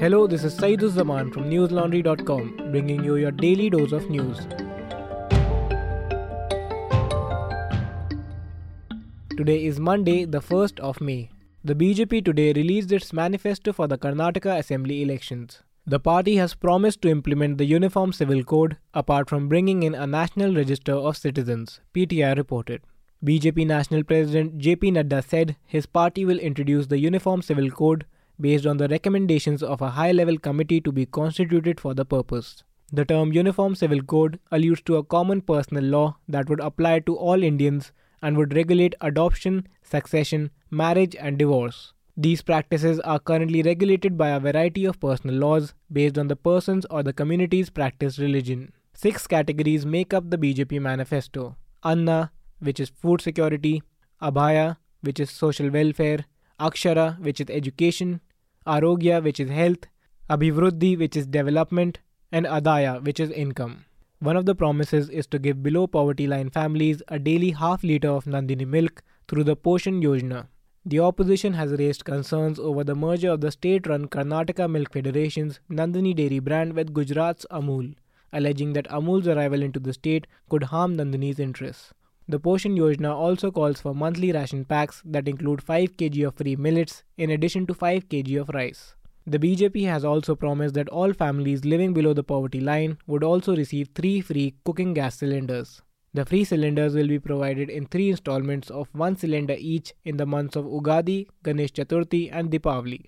Hello, this is Saeeduzzaman from newslaundry.com, bringing you your daily dose of news. Today is Monday, the 1st of May. The BJP today released its manifesto for the Karnataka Assembly elections. The party has promised to implement the Uniform Civil Code apart from bringing in a National Register of Citizens, PTI reported. BJP National President JP Nadda said his party will introduce the Uniform Civil Code based on the recommendations of a high level committee to be constituted for the purpose. The term Uniform Civil Code alludes to a common personal law that would apply to all Indians and would regulate adoption, succession, marriage, and divorce. These practices are currently regulated by a variety of personal laws based on the person's or the community's practiced religion. Six categories make up the BJP manifesto Anna, which is food security, Abhaya, which is social welfare, Akshara, which is education, Arogya, which is health, Abhivruddhi, which is development, and Adaya, which is income. One of the promises is to give below poverty line families a daily half litre of Nandini milk through the Poshan Yojana. The opposition has raised concerns over the merger of the state run Karnataka Milk Federation's Nandini dairy brand with Gujarat's Amul, alleging that Amul's arrival into the state could harm Nandini's interests. The Poshan Yojana also calls for monthly ration packs that include 5 kg of free millets in addition to 5 kg of rice. The BJP has also promised that all families living below the poverty line would also receive 3 free cooking gas cylinders. The free cylinders will be provided in 3 installments of 1 cylinder each in the months of Ugadi, Ganesh Chaturthi and Deepavali.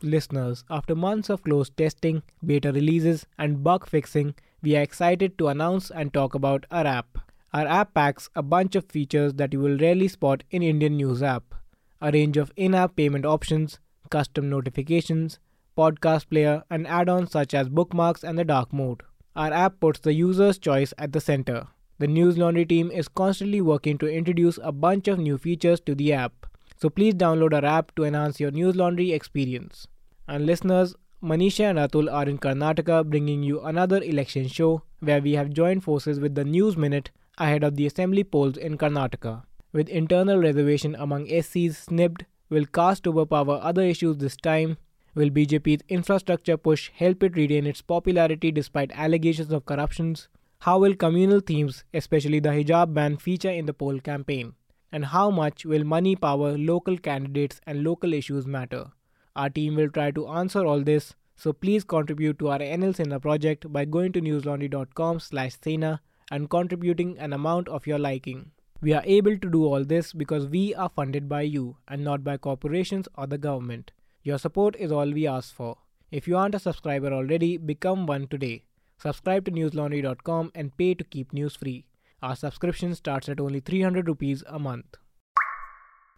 Listeners, after months of close testing, beta releases and bug fixing, we are excited to announce and talk about our app. Our app packs a bunch of features that you will rarely spot in Indian news app. A range of in-app payment options, custom notifications, podcast player, and add-ons such as bookmarks and the dark mode. Our app puts the user's choice at the center. The News Laundry team is constantly working to introduce a bunch of new features to the app. So please download our app to enhance your News Laundry experience. And listeners, Manisha and Atul are in Karnataka bringing you another election show where we have joined forces with the News Minute ahead of the assembly polls in Karnataka. With internal reservation among SCs snipped, will caste overpower other issues this time? Will BJP's infrastructure push help it retain its popularity despite allegations of corruptions? How will communal themes, especially the hijab ban, feature in the poll campaign? And how much will money power local candidates and local issues matter? Our team will try to answer all this, so please contribute to our NL Sena project by going to newslaundry.com slash Sena and contributing an amount of your liking. We are able to do all this because we are funded by you and not by corporations or the government. Your support is all we ask for. If you aren't a subscriber already, become one today. Subscribe to newslaundry.com and pay to keep news free. Our subscription starts at only 300 rupees a month.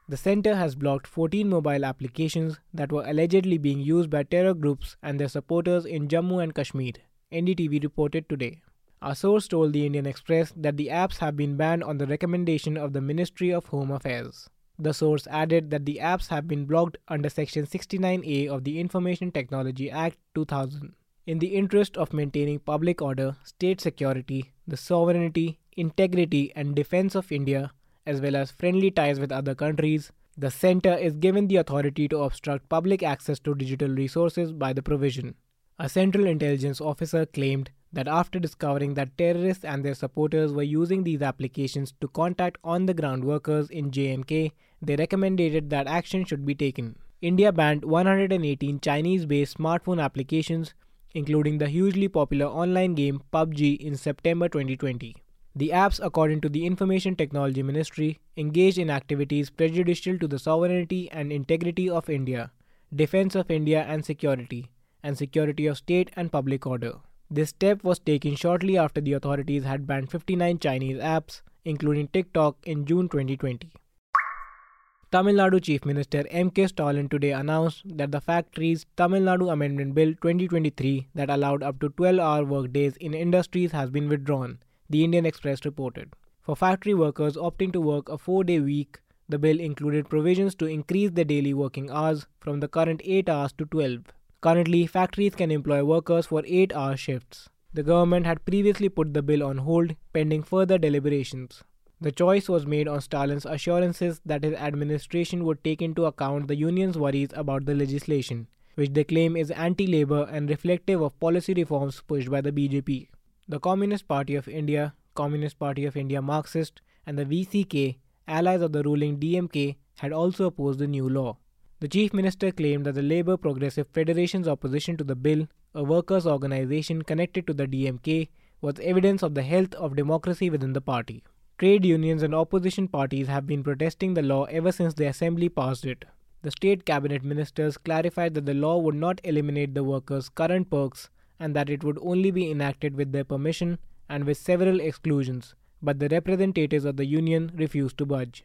The center has blocked 14 mobile applications that were allegedly being used by terror groups and their supporters in Jammu and Kashmir, NDTV reported today. A source told the Indian Express that the apps have been banned on the recommendation of the Ministry of Home Affairs. The source added that the apps have been blocked under Section 69A of the Information Technology Act 2000. In the interest of maintaining public order, state security, the sovereignty, integrity, and defense of India, as well as friendly ties with other countries, the center is given the authority to obstruct public access to digital resources by the provision. A Central Intelligence officer claimed that after discovering that terrorists and their supporters were using these applications to contact on the ground workers in JNK, they recommended that action should be taken. India banned 118 Chinese based smartphone applications, including the hugely popular online game PUBG in September 2020. The apps, according to the Information Technology Ministry, engaged in activities prejudicial to the sovereignty and integrity of India, defense of India and security, and security of state and public order. This step was taken shortly after the authorities had banned 59 Chinese apps, including TikTok, in June 2020. Tamil Nadu Chief Minister M.K. Stalin today announced that the Factories Tamil Nadu Amendment Bill 2023 that allowed up to 12 hour workdays in industries has been withdrawn, the Indian Express reported. For factory workers opting to work a four day week, the bill included provisions to increase the daily working hours from the current 8 hours to 12. Currently, factories can employ workers for 8 hour shifts. The government had previously put the bill on hold pending further deliberations. The choice was made on Stalin's assurances that his administration would take into account the union's worries about the legislation, which they claim is anti Labour and reflective of policy reforms pushed by the BJP. The Communist Party of India, Communist Party of India Marxist, and the VCK, allies of the ruling DMK, had also opposed the new law. The Chief Minister claimed that the Labour Progressive Federation's opposition to the bill, a workers' organization connected to the DMK, was evidence of the health of democracy within the party. Trade unions and opposition parties have been protesting the law ever since the assembly passed it. The state cabinet ministers clarified that the law would not eliminate the workers' current perks and that it would only be enacted with their permission and with several exclusions, but the representatives of the union refused to budge.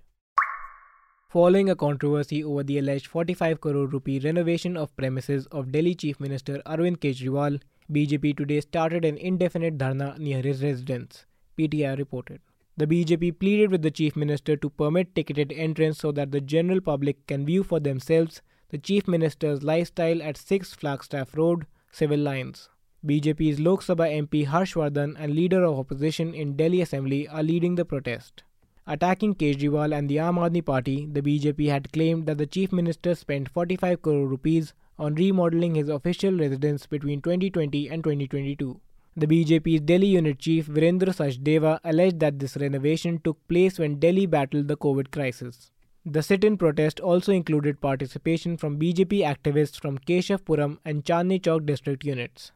Following a controversy over the alleged 45 crore rupee renovation of premises of Delhi Chief Minister Arvind Kejriwal, BJP today started an indefinite dharna near his residence, PTI reported. The BJP pleaded with the Chief Minister to permit ticketed entrance so that the general public can view for themselves the Chief Minister's lifestyle at 6 Flagstaff Road, Civil Lines. BJP's Lok Sabha MP Harshvardhan and leader of opposition in Delhi Assembly are leading the protest. Attacking Kejriwal and the Aam Aadmi Party, the BJP had claimed that the Chief Minister spent 45 crore rupees on remodeling his official residence between 2020 and 2022. The BJP's Delhi unit chief Virendra Sachdeva alleged that this renovation took place when Delhi battled the COVID crisis. The sit in protest also included participation from BJP activists from Keshavpuram and Chandni Chowk district units.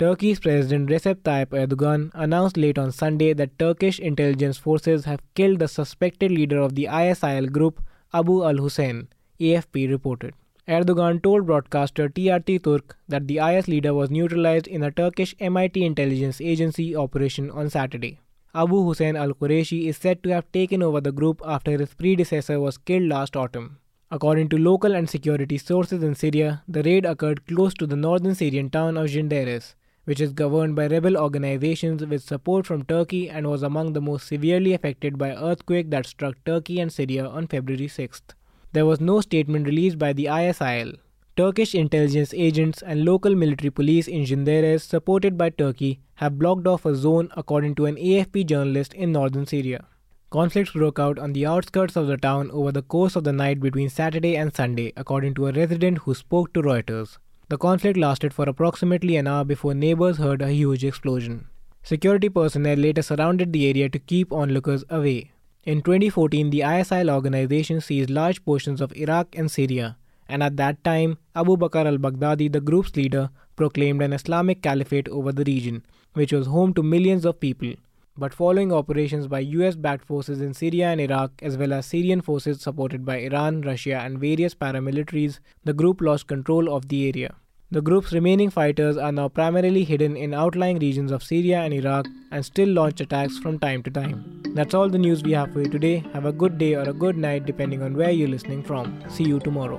Turkey's President Recep Tayyip Erdogan announced late on Sunday that Turkish intelligence forces have killed the suspected leader of the ISIL group, Abu al Hussein, AFP reported. Erdogan told broadcaster TRT Turk that the IS leader was neutralized in a Turkish MIT intelligence agency operation on Saturday. Abu Hussein al Qureshi is said to have taken over the group after his predecessor was killed last autumn. According to local and security sources in Syria, the raid occurred close to the northern Syrian town of Zinderes, which is governed by rebel organizations with support from Turkey and was among the most severely affected by earthquake that struck Turkey and Syria on February 6th. There was no statement released by the ISIL. Turkish intelligence agents and local military police in Zinderes, supported by Turkey, have blocked off a zone according to an AFP journalist in northern Syria. Conflicts broke out on the outskirts of the town over the course of the night between Saturday and Sunday, according to a resident who spoke to Reuters. The conflict lasted for approximately an hour before neighbors heard a huge explosion. Security personnel later surrounded the area to keep onlookers away. In 2014, the ISIL organization seized large portions of Iraq and Syria, and at that time, Abu Bakr al Baghdadi, the group's leader, proclaimed an Islamic caliphate over the region, which was home to millions of people. But following operations by US backed forces in Syria and Iraq, as well as Syrian forces supported by Iran, Russia, and various paramilitaries, the group lost control of the area. The group's remaining fighters are now primarily hidden in outlying regions of Syria and Iraq and still launch attacks from time to time. That's all the news we have for you today. Have a good day or a good night depending on where you're listening from. See you tomorrow.